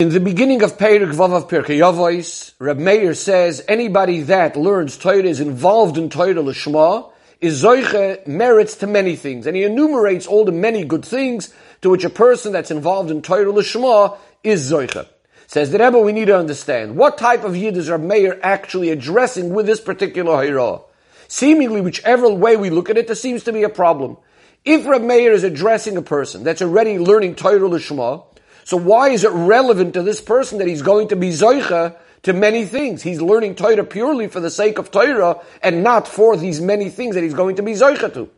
In the beginning of Perik Vav of Pirkei Avos, Reb Meir says anybody that learns Torah is involved in Torah Lishma is Zoiche merits to many things. And he enumerates all the many good things to which a person that's involved in Torah Lishma is Zoiche. Says the Rebbe, we need to understand what type of Yid is Reb Meir actually addressing with this particular Hirah. Seemingly, whichever way we look at it, there seems to be a problem. If Reb Meir is addressing a person that's already learning Torah Lishma, so why is it relevant to this person that he's going to be Zoicha to many things? He's learning Torah purely for the sake of Torah and not for these many things that he's going to be Zoicha to.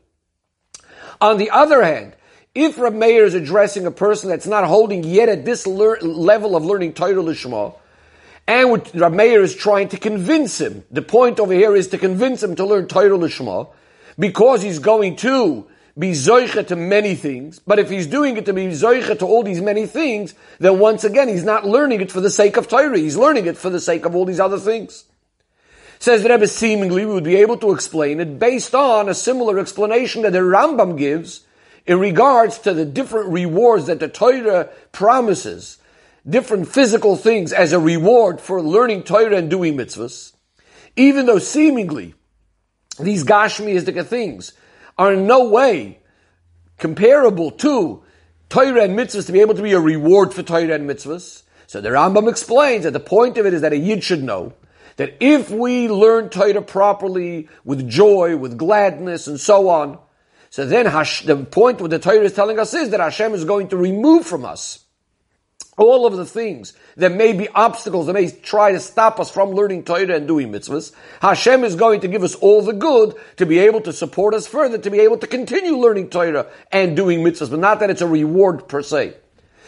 On the other hand, if Rab Meir is addressing a person that's not holding yet at this lear- level of learning Torah Lishma, and what Rab Meir is trying to convince him, the point over here is to convince him to learn Torah Lishma, because he's going to be zoicha to many things, but if he's doing it to be zoicha to all these many things, then once again he's not learning it for the sake of Torah, he's learning it for the sake of all these other things. Says the Rebbe, seemingly we would be able to explain it based on a similar explanation that the Rambam gives in regards to the different rewards that the Torah promises, different physical things as a reward for learning Torah and doing mitzvahs, even though seemingly these Gashmiistic things are in no way comparable to Torah and mitzvahs to be able to be a reward for Torah and mitzvahs. So the Rambam explains that the point of it is that a Yid should know that if we learn Torah properly, with joy, with gladness, and so on, so then the point what the Torah is telling us is that Hashem is going to remove from us all of the things that may be obstacles that may try to stop us from learning Torah and doing mitzvahs, Hashem is going to give us all the good to be able to support us further, to be able to continue learning Torah and doing mitzvahs, but not that it's a reward per se.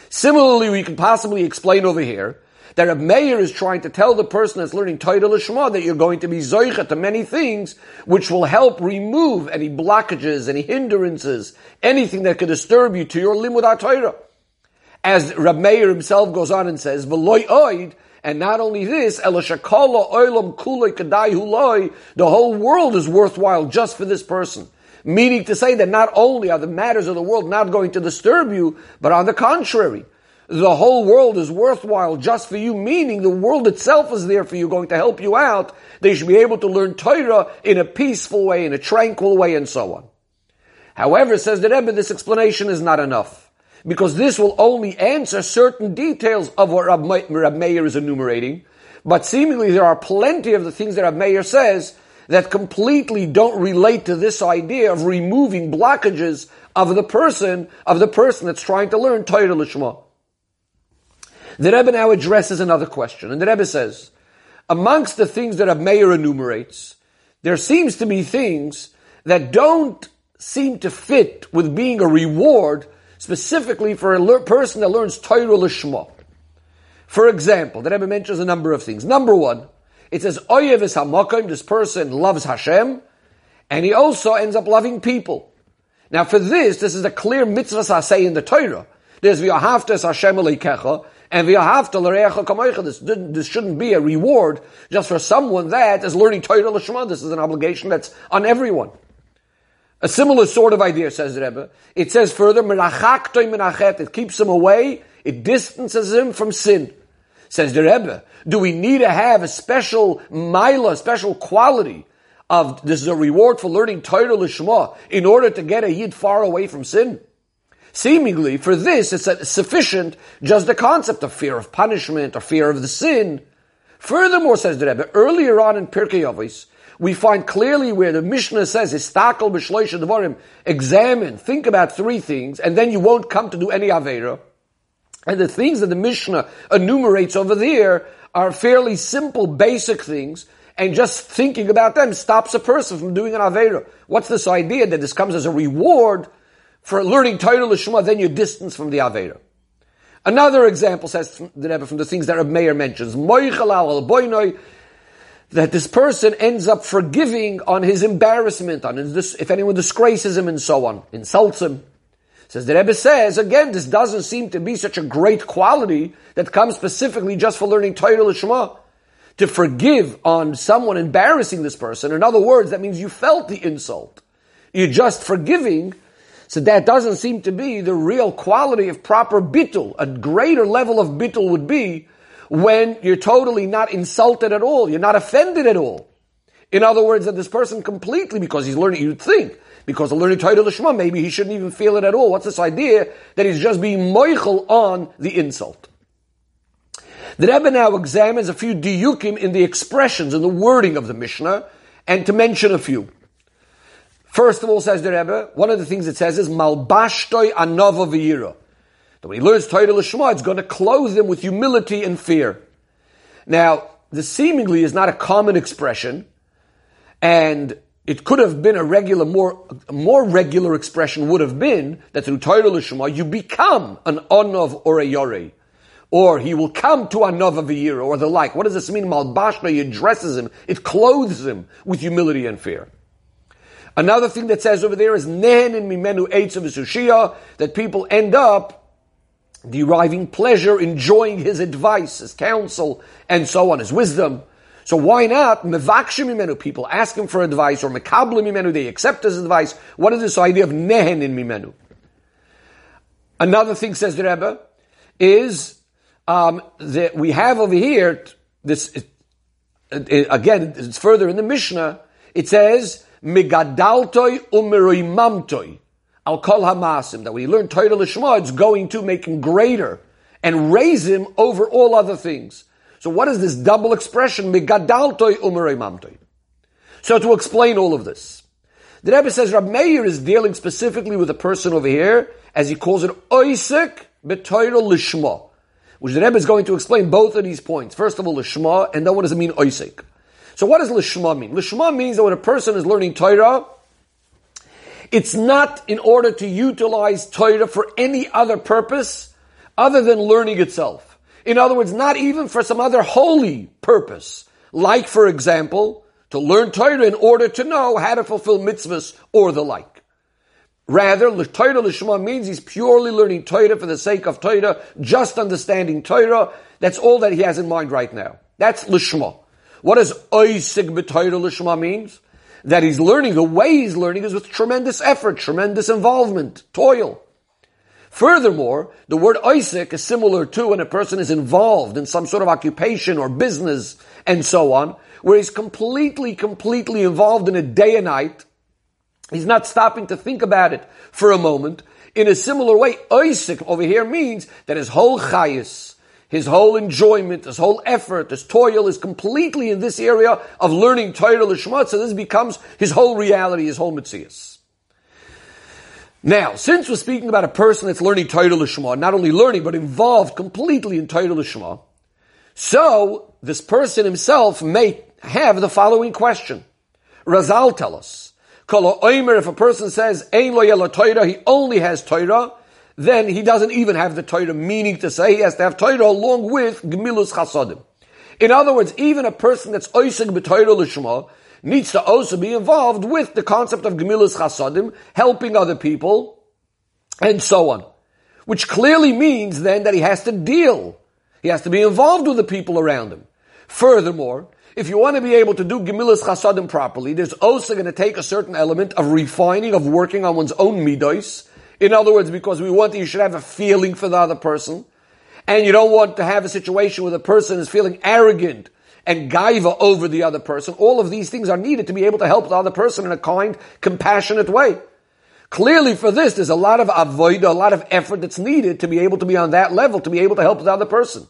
Similarly, we can possibly explain over here that Reb Meir is trying to tell the person that's learning Torah Lishma that you're going to be zoicha to many things which will help remove any blockages, any hindrances, anything that could disturb you to your limud Torah. As Rab Meir himself goes on and says, "V'loy oid," and not only this, "Elashakala oilam kulei kadai huloi," the whole world is worthwhile just for this person. Meaning to say that not only are the matters of the world not going to disturb you, but on the contrary, the whole world is worthwhile just for you, meaning the world itself is there for you, going to help you out. They should be able to learn Torah in a peaceful way, in a tranquil way, and so on. However, says the Rebbe, this explanation is not enough because this will only answer certain details of what Rab, Rab Meir is enumerating. But seemingly there are plenty of the things that Rab Meir says that completely don't relate to this idea of removing blockages of the person, of the person that's trying to learn Torah Lishma. The Rebbe now addresses another question, and the Rebbe says, amongst the things that Rab Meir enumerates, there seems to be things that don't seem to fit with being a reward specifically for a person that learns Torah Lishma. For example, the Rebbe mentions a number of things. Number one, it says, Oyev is HaMakim, this person loves Hashem, and he also ends up loving people. Now for this, this is a clear mitzvah I say in the Torah. There's v'ahavta Hashem Elokecha, and v'ahavta l'reacha kamoicha. This, this shouldn't be a reward just for someone that is learning Torah Lishma. This is an obligation that's on everyone. A similar sort of idea, says Rebbe. It says further, it keeps him away, it distances him from sin. Says the Rebbe, do we need to have a special mila, a special quality of this is a reward for learning Torah Lishma in order to get a yid far away from sin? Seemingly, for this, it's sufficient just the concept of fear of punishment or fear of the sin. Furthermore, says the Rebbe, earlier on in Pirkei Avos, we find clearly where the Mishnah says, "Istakel b'shloisha devarim." Examine, think about three things, and then you won't come to do any avera. And the things that the Mishnah enumerates over there are fairly simple, basic things, and just thinking about them stops a person from doing an avera. What's this idea that this comes as a reward for learning Torah l'shma? Then you're distance from the avera. Another example says the Rebbe from the things that Reb Meir mentions that this person ends up forgiving on his embarrassment, on his, if anyone disgraces him and so on, insults him. Says the Rebbe says, again, this doesn't seem to be such a great quality that comes specifically just for learning Torah L'Shema. To forgive on someone embarrassing this person. In other words, that means you felt the insult. You're just forgiving. So that doesn't seem to be the real quality of proper bittul. A greater level of bittul would be when you're totally not insulted at all, you're not offended at all. In other words, that this person completely, because he's learning, you'd think, because of learning Torah Lishma, maybe he shouldn't even feel it at all. What's this idea that he's just being moichel on the insult? The Rebbe now examines a few diukim in the expressions and the wording of the Mishnah, and to mention a few. First of all, says the Rebbe, one of the things it says is malbashtoi anova v'yira. That when he learns Torah Lishma, it's going to clothe him with humility and fear. Now, this seemingly is not a common expression, and it could have been a regular, more, more regular expression would have been that through Torah Lishma, you become an Onov or a Yoreh. Or he will come to Anov of a year, or the like. What does this mean? Malbashna, it dresses him, it clothes him with humility and fear. Another thing that says over there is Nen in Mimenu Eitz of that people end up deriving pleasure, enjoying his advice, his counsel, and so on, his wisdom. So why not mevakshim mimenu? People ask him for advice, or mekablim they accept his advice. What is this idea of nehen in mimenu? Another thing, says the Rebbe, is um, that we have over here this. It, it, again, it's further in the Mishnah. It says migadaltoi umeroimamtoi al kol hamasim. That when you learn Torah lishma, it's going to make him greater and raise him over all other things. So what is this double expression? Megadaltoi umerei So to explain all of this, the Rebbe says Rab Meir is dealing specifically with a person over here, as he calls it, oisek betoiro lishma, which the Rebbe is going to explain both of these points. First of all, lishma, and then what does it mean, oisek? So what does lishma mean? Lishma means that when a person is learning Torah, it's not in order to utilize Torah for any other purpose other than learning itself. In other words, not even for some other holy purpose. Like, for example, to learn Torah in order to know how to fulfill mitzvahs or the like. Rather, Torah Lishma means he's purely learning Torah for the sake of Torah, just understanding Torah. That's all that he has in mind right now. That's Lishma. What does Oisig B'Torah Lishma means? That he's learning, the way he's learning is with tremendous effort, tremendous involvement, toil. Furthermore, the word Isaac is similar to when a person is involved in some sort of occupation or business and so on, where he's completely, completely involved in it day and night. He's not stopping to think about it for a moment. In a similar way, Isaac over here means that his whole chayis, his whole enjoyment, his whole effort, his toil is completely in this area of learning Torah Lishmat, so this becomes his whole reality, his whole mitzvahs. Now, since we're speaking about a person that's learning Torah Lishma, not only learning, but involved completely in Torah Lishma, so this person himself may have the following question. Chazal tell us, if a person says, Ein lo Torah, he only has Torah, then he doesn't even have the Torah, meaning to say he has to have Torah along with Gemilus Chasodim. In other words, even a person that's Oisig b'Torah Lishma, needs to also be involved with the concept of Gemilus Chasadim, helping other people, and so on. Which clearly means then that he has to deal. He has to be involved with the people around him. Furthermore, if you want to be able to do Gemilus Chasadim properly, there's also going to take a certain element of refining, of working on one's own midos. In other words, because we want that you should have a feeling for the other person. And you don't want to have a situation where the person is feeling arrogant and gaiva over the other person. All of these things are needed to be able to help the other person in a kind, compassionate way. Clearly for this, there's a lot of avoid, a lot of effort that's needed to be able to be on that level, to be able to help the other person.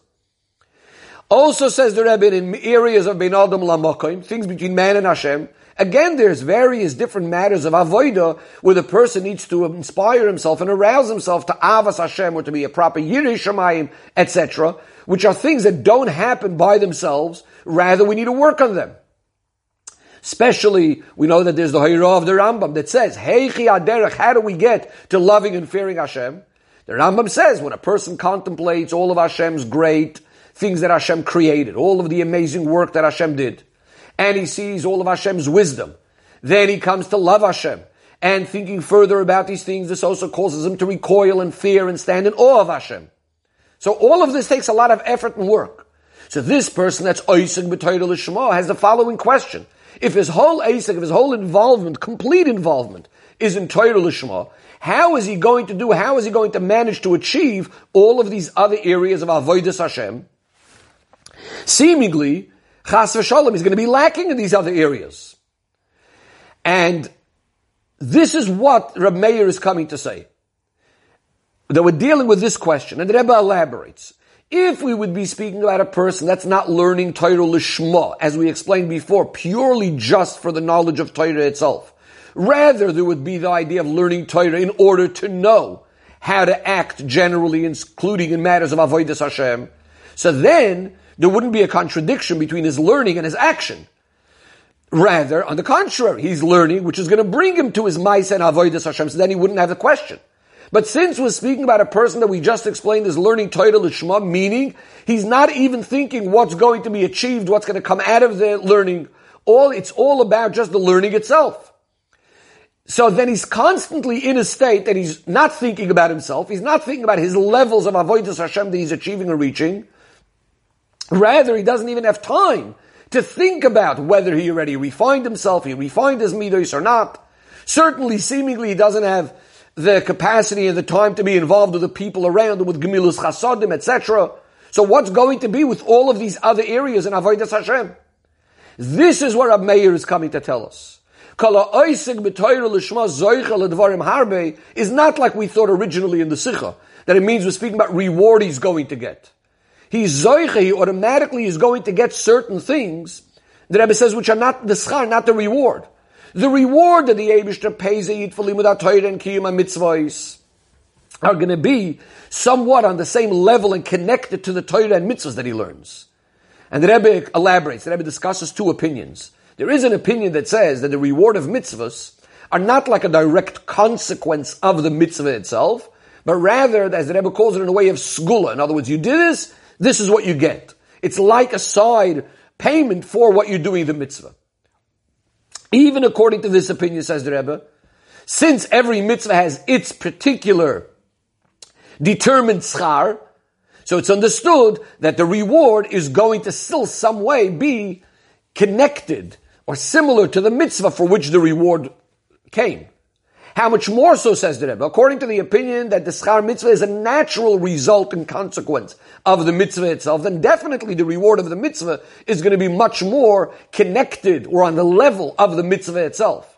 Also says the Rebbe in areas of Ben Adam things between man and Hashem, Again, there's various different matters of avoida where the person needs to inspire himself and arouse himself to avas Hashem or to be a proper yirei shemayim, etc., which are things that don't happen by themselves. Rather, we need to work on them. Especially, we know that there's the Hayra of the Rambam that says, Heichi how do we get to loving and fearing Hashem? The Rambam says, when a person contemplates all of Hashem's great things that Hashem created, all of the amazing work that Hashem did, and he sees all of Hashem's wisdom. Then he comes to love Hashem. And thinking further about these things, this also causes him to recoil and fear and stand in awe of Hashem. So all of this takes a lot of effort and work. So this person that's Oisig B'Toyra L'Shema has the following question. If his whole Isaac, if his whole involvement, complete involvement, is in Torah Lishma, how is he going to do, how is he going to manage to achieve all of these other areas of Avodah Hashem? Seemingly, Chas v'shalom is going to be lacking in these other areas. And this is what Reb Meir is coming to say. That we're dealing with this question, and the Rebbe elaborates. If we would be speaking about a person that's not learning Torah Lishma, as we explained before, purely just for the knowledge of Torah itself, rather there would be the idea of learning Torah in order to know how to act generally, including in matters of Avodah Hashem, so then there wouldn't be a contradiction between his learning and his action. Rather, on the contrary, he's learning, which is going to bring him to his mice and avoidus Hashem, so then he wouldn't have the question. But since we're speaking about a person that we just explained is learning Torah Lishma, meaning he's not even thinking what's going to be achieved, what's going to come out of the learning. All, it's all about just the learning itself. So then he's constantly in a state that he's not thinking about himself, he's not thinking about his levels of avoidus Hashem that he's achieving or reaching, Rather, he doesn't even have time to think about whether he already refined himself, he refined his midos or not. Certainly, seemingly, he doesn't have the capacity and the time to be involved with the people around him, with gemilus chasadim, etc. So what's going to be with all of these other areas in Avodah Hashem? This is what Rab Meir is coming to tell us. is not like we thought originally in the Sikha, that it means we're speaking about reward he's going to get he's zoiche, he automatically is going to get certain things, the Rebbe says, which are not the schar, not the reward. The reward that the Abishter pays Eid for Limud Torah and Kiyum mitzvahs are going to be somewhat on the same level and connected to the Torah and mitzvahs that he learns. And the Rebbe elaborates, the Rebbe discusses two opinions. There is an opinion that says that the reward of mitzvahs are not like a direct consequence of the mitzvah itself, but rather, as the Rebbe calls it, in a way of skula. In other words, you do this, this is what you get. It's like a side payment for what you're doing the mitzvah. Even according to this opinion, says the Rebbe, since every mitzvah has its particular determined schar, so it's understood that the reward is going to still some way be connected or similar to the mitzvah for which the reward came. How much more so, says the Rebbe, according to the opinion that the schar mitzvah is a natural result and consequence of the mitzvah itself, then definitely the reward of the mitzvah is going to be much more connected or on the level of the mitzvah itself.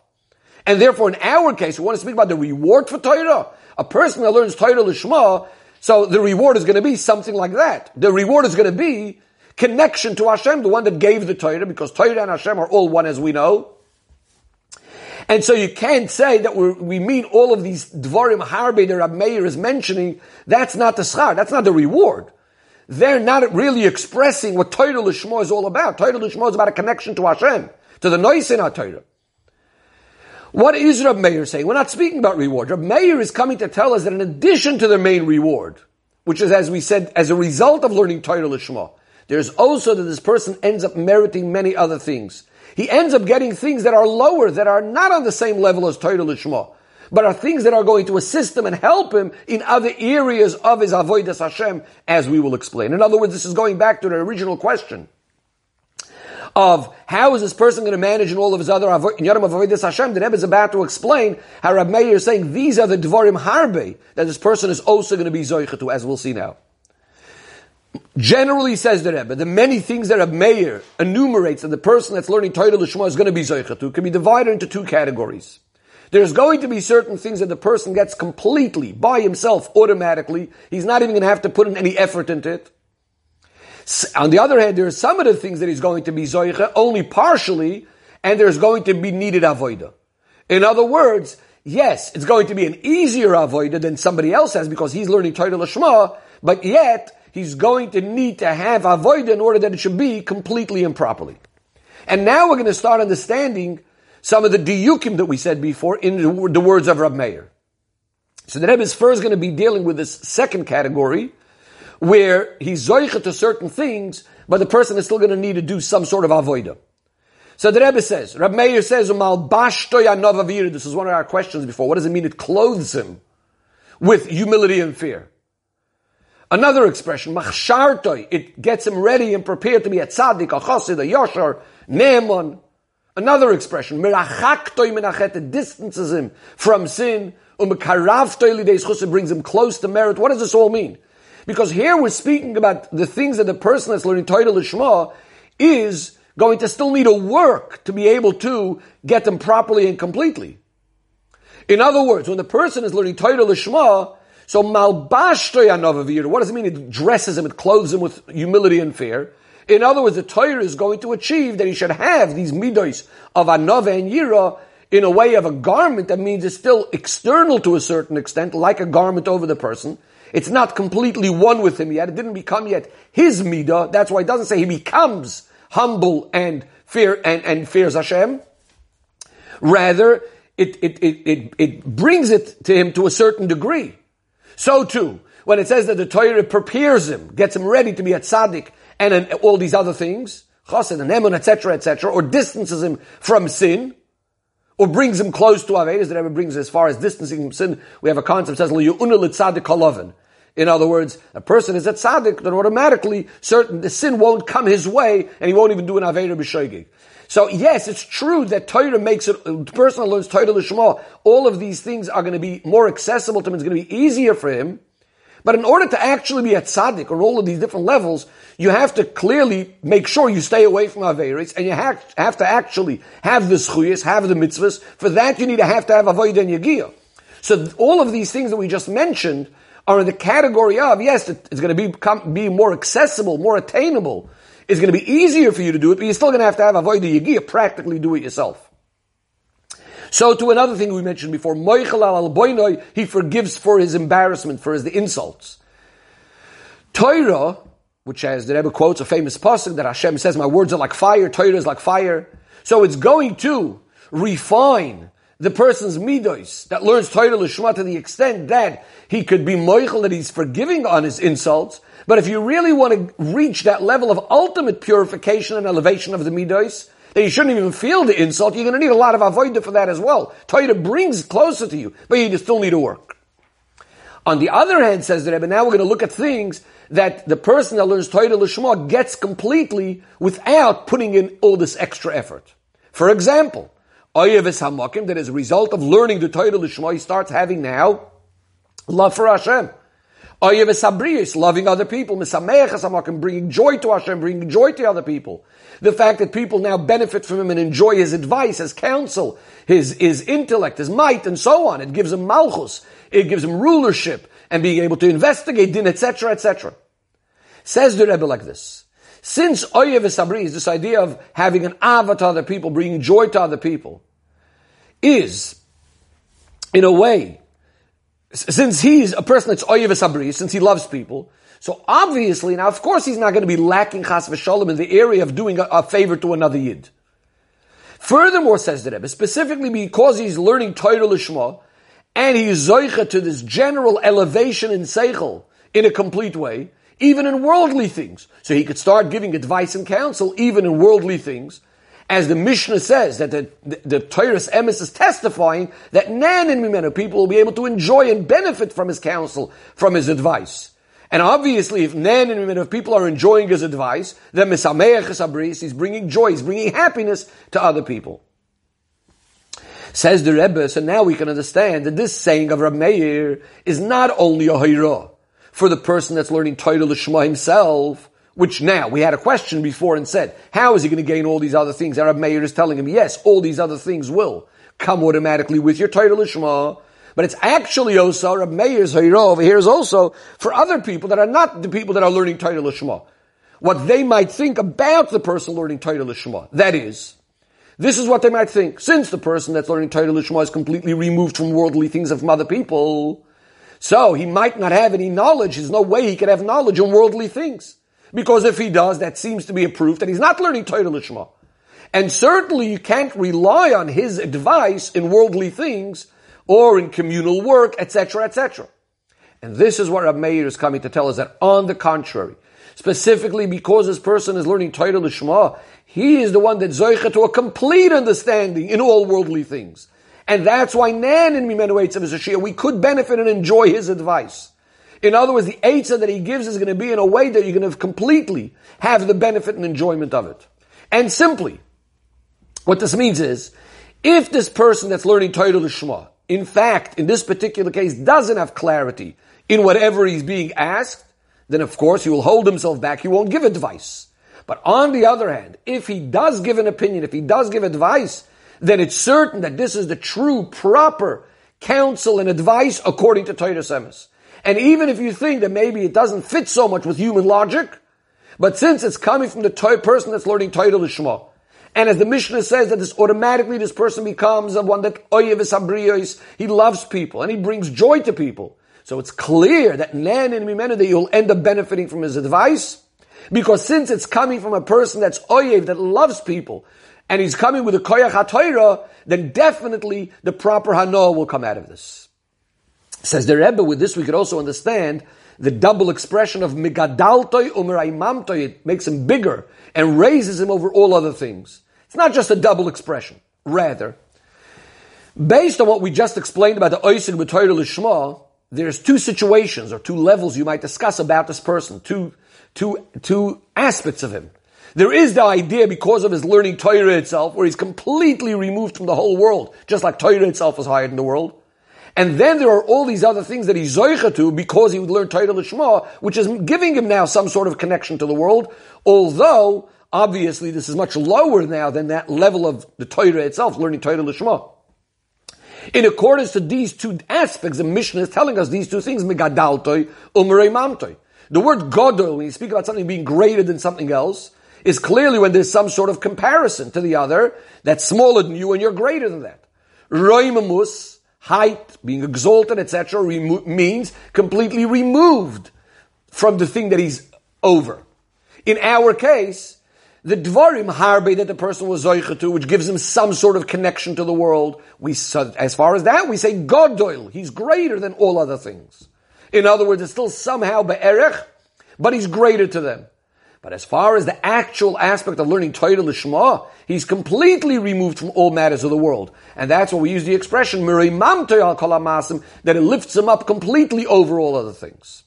And therefore, in our case, we want to speak about the reward for Torah. A person that learns Torah Lishma, so the reward is going to be something like that. The reward is going to be connection to Hashem, the one that gave the Torah, because Torah and Hashem are all one as we know. And so you can't say that we mean all of these dvarim harbe that Rab Meir is mentioning. That's not the schar. That's not the reward. They're not really expressing what Torah Lishma is all about. Torah Lishma is about a connection to Hashem, to the noise in our Torah. What is Rab Meir saying? We're not speaking about reward. Rab Meir is coming to tell us that in addition to the main reward, which is, as we said, as a result of learning Torah Lishma, there's also that this person ends up meriting many other things he ends up getting things that are lower, that are not on the same level as Torah Lishma, but are things that are going to assist him and help him in other areas of his avodas Hashem, as we will explain. In other words, this is going back to the original question of how is this person going to manage in all of his other in Yom Avodas Hashem. The Rebbe is about to explain how Rabbi Meir is saying these are the Dvarim Harbe that this person is also going to be Zoicha as we'll see now. Generally, says the Rebbe, the many things that Reb Meir enumerates that the person that's learning Torah Lishma is going to be Zoichatu can be divided into two categories. There's going to be certain things that the person gets completely by himself automatically. He's not even going to have to put in any effort into it. On the other hand, there are some of the things that he's going to be Zoicha only partially, and there's going to be needed avoida. In other words, yes, it's going to be an easier avoida than somebody else has because he's learning Torah Lishma, but yet he's going to need to have avoid in order that it should be completely and properly. And now we're going to start understanding some of the diyukim that we said before in the words of Rab Meir. So the Rebbe is first going to be dealing with this second category, where he's zoichet to certain things, but the person is still going to need to do some sort of avoida. So the Rebbe says, Rab Meir says, this is one of our questions before. What does it mean? It clothes him with humility and fear. Another expression, machshartoi, it gets him ready and prepared to be a tzaddik, a chassid, a yashar, ne'eman. Another expression, it distances him from sin, brings him close to merit. What does this all mean? Because here we're speaking about the things that the person that's learning Torah Lishma is going to still need to work to be able to get them properly and completely. In other words, when the person is learning Torah Lishma, so malbashtoy what does it mean? It dresses him, it clothes him with humility and fear. In other words, the Torah is going to achieve that he should have these midos of anova and yira in a way of a garment that means it's still external to a certain extent, like a garment over the person. It's not completely one with him yet. It didn't become yet his midah. That's why it doesn't say he becomes humble and fear and, and fears Hashem. Rather, it, it, it, it, it brings it to him to a certain degree. So too, when it says that the Torah prepares him, gets him ready to be a tzaddik, and an, all these other things, chassid and emun, etc., etc., or distances him from sin, or brings him close to Avedis, that ever brings as far as distancing from sin. We have a concept that says, in other words, a person is a tzaddik, then automatically certain the sin won't come his way, and he won't even do an avera b'shoigig. So yes, it's true that Torah makes it. The person learns Torah l'shma, all of these things are going to be more accessible to him. It's going to be easier for him. But in order to actually be a tzaddik on all of these different levels, you have to clearly make sure you stay away from Averis, and you have, have to actually have the schuyas, have the mitzvahs. For that, you need to have to have avoid and yagiyah. So all of these things that we just mentioned are in the category of, yes, it's going to become, be more accessible, more attainable. It's going to be easier for you to do it, but you're still going to have to have avoid the yagiyah, practically do it yourself. So to another thing we mentioned before, Moichel al boinoi, he forgives for his embarrassment, for his the insults. Torah, which as the Rebbe quotes a famous pasuk that Hashem says, "My words are like fire. Torah is like fire." So it's going to refine the person's midos that learns Torah l'shma to the extent that he could be moichel that he's forgiving on his insults. But if you really want to reach that level of ultimate purification and elevation of the midos, that you shouldn't even feel the insult, you're going to need a lot of avodah for that as well. Torah brings closer to you, but you still need to work. On the other hand, says the Rebbe, now we're going to look at things that the person that learns Torah Lishma gets completely without putting in all this extra effort. For example, Oyeves Hamakim, that as a result of learning the Torah Lishma, he starts having now love for Hashem. Oh, Oyeves loving other people. Misameach Hamakim, bringing joy to Hashem, bringing joy to other people. The fact that people now benefit from him and enjoy his advice, his counsel, his, his intellect, his might, and so on. It gives him malchus. It gives him rulership and being able to investigate din, etc., etc. Says the Rebbe like this. Since Oyev Sabri is this idea of having an ava to other people, bringing joy to other people, is, in a way, since he's a person that's Oyev Sabri, since he loves people, so obviously, now of course he's not going to be lacking chas v'shalom in the area of doing a, a, favor to another yid. Furthermore, says the Rebbe, specifically because he's learning Torah Lishma, and he's zoicha to this general elevation in seichel in a complete way, even in worldly things. So he could start giving advice and counsel even in worldly things. As the Mishnah says, that the, the, the Torah's emes is testifying that nan and mimenu people will be able to enjoy and benefit from his counsel, from his advice. And obviously, if Nan and if people are enjoying his advice, then Misameach Abris, he's bringing joy, he's bringing happiness to other people. Says the Rebbe, so now we can understand that this saying of Rab Meir is not only a hayra for the person that's learning Torah Lishma himself, which now we had a question before and said, how is he going to gain all these other things? And Rab Meir is telling him, yes, all these other things will come automatically with your Torah Lishma. But it's actually also, Rab Meir's Hayra over here is also for other people that are not the people that are learning Torah Lishma. What they might think about the person learning Torah Lishma. That is, this is what they might think. Since the person that's learning Torah Lishma is completely removed from worldly things of other people, so he might not have any knowledge. There's no way he could have knowledge on worldly things. Because if he does, that seems to be a proof that he's not learning Torah Lishma. And certainly you can't rely on his advice in worldly things or in communal work, etc., etc. And this is what Rab Meir is coming to tell us that on the contrary, specifically because this person is learning Torah Lishma, he is the one that zoicha to a complete understanding in all worldly things. And that's why Nan in Mimenu Eitzav is a Shia, we could benefit and enjoy his advice. In other words, the Eitzah that he gives is going to be in a way that you're going to completely have the benefit and enjoyment of it. And simply, What this means is, if this person that's learning Torah Lishma, in fact, in this particular case, doesn't have clarity in whatever he's being asked, then of course he will hold himself back, he won't give advice. But on the other hand, if he does give an opinion, if he does give advice, then it's certain that this is the true, proper counsel and advice according to Toras Emes. And even if you think that maybe it doesn't fit so much with human logic, but since it's coming from the person that's learning Torah Lishma, and as the Mishnah says that this automatically this person becomes a one that oyev is he loves people and he brings joy to people. So it's clear that nan and mimenu that you'll end up benefiting from his advice, because since it's coming from a person that's oyev that loves people, and he's coming with a koyach ha'toira, then definitely the proper hanoah will come out of this. Says the Rebbe, with this we could also understand the double expression of migadaltoi umeraimamtoi. It makes him bigger and raises him over all other things. It's not just a double expression. Rather, based on what we just explained about the oisig b'toira lishma, there's two situations or two levels you might discuss about this person, two, two, two aspects of him. There is the idea because of his learning Torah itself, where he's completely removed from the whole world, just like Torah itself is higher than the world. And then there are all these other things that he's zoicha to because he would learn Torah Lishma, which is giving him now some sort of connection to the world, although obviously this is much lower now than that level of the Torah itself, learning Torah Lishma. In accordance to these two aspects, the Mishnah is telling us these two things, Megadaltoi, Umrei Mamtoi. The word Godol, when you speak about something being greater than something else, is clearly when there's some sort of comparison to the other that's smaller than you and you're greater than that. Roimamus, height, being exalted, etc., remo- means completely removed from the thing that he's over. In our case, the dvarim harbe that the person was zoicha to, which gives him some sort of connection to the world, we as far as that, we say Godoil. He's greater than all other things. In other words, it's still somehow be'erech, but he's greater to them. But as far as the actual aspect of learning Torah Lishma, he's completely removed from all matters of the world. And that's why we use the expression, that it lifts him up completely over all other things.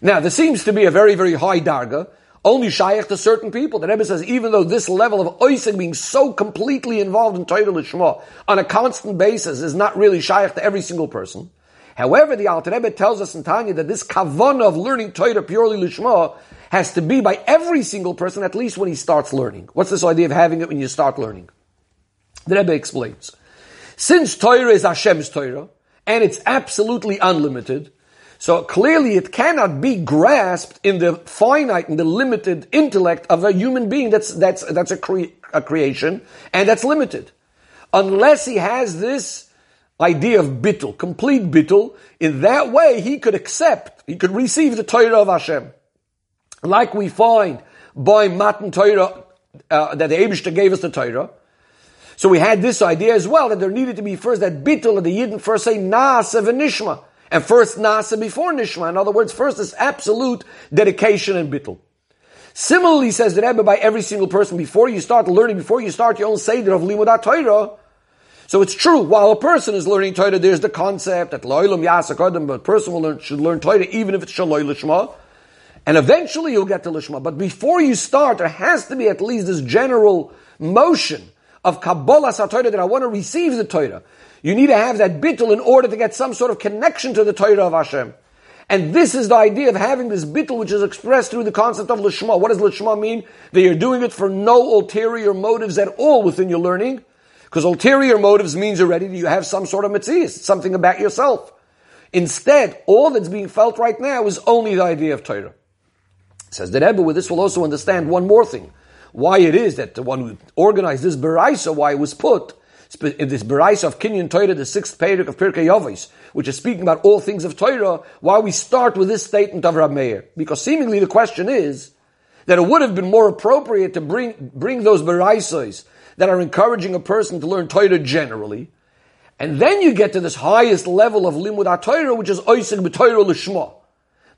Now, there seems to be a very, very high darga, only shaykh to certain people. The Rebbe says, even though this level of oisig being so completely involved in Torah Lishma on a constant basis is not really shaykh to every single person, However, the Alter Rebbe tells us in Tanya that this kavanah of learning Torah purely lishma has to be by every single person, at least when he starts learning. What's this idea of having it when you start learning? The Rebbe explains. Since Torah is Hashem's Torah, and it's absolutely unlimited, so clearly it cannot be grasped in the finite and the limited intellect of a human being that's, that's, that's a, cre- a creation, and that's limited. Unless he has this idea of bittul, complete bittul. In that way, he could accept, he could receive the Torah of Hashem. Like we find by Matan Torah, uh, that the Abishta gave us the Torah. So we had this idea as well, that there needed to be first that bittul, and the Yidden first say Naaseh v'nishma. And first Naaseh before Nishma. In other words, first this absolute dedication and bittul. Similarly, says the Rebbe, by every single person, before you start learning, before you start your own Seder of Limudat Torah, so it's true, while a person is learning Torah, there's the concept that lo'ilam yasak but a person will learn, should learn Torah even if it's shaloi lishma. And eventually you'll get to lishma. But before you start, there has to be at least this general motion of Kabbalah Torah that I want to receive the Torah. You need to have that bittul in order to get some sort of connection to the Torah of Hashem. And this is the idea of having this bittul which is expressed through the concept of lishma. What does lishma mean? That you're doing it for no ulterior motives at all within your learning, because ulterior motives means already that you have some sort of mitzvah, something about yourself. Instead, all that's being felt right now is only the idea of Torah. Says the Rebbe, with this we'll also understand one more thing. Why it is that the one who organized this Beraisa, why it was put, in this Beraisa of Kinyan Torah, the sixth page of Pirkei Avos, which is speaking about all things of Torah, why we start with this statement of Rav Meir. Because seemingly the question is, that it would have been more appropriate to bring, bring those Beraisas that are encouraging a person to learn Torah generally. And then you get to this highest level of Limud Torah, which is Oisig B'Torah L'Shma.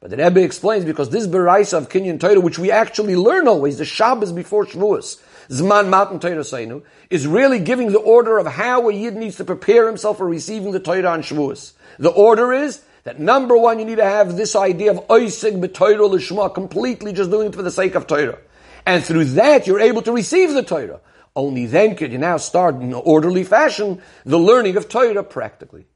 But the Rebbe explains because this Beraisa of Kinyan Torah, which we actually learn always, the Shabbos before Shavuos, Zman Matan Toraseinu, is really giving the order of how a Yid needs to prepare himself for receiving the Torah on Shavuos. The order is that number one, you need to have this idea of Oisig B'Torah L'Shma, completely just doing it for the sake of Torah. And through that, you're able to receive the Torah. Only then could you now start in an orderly fashion the learning of Torah practically.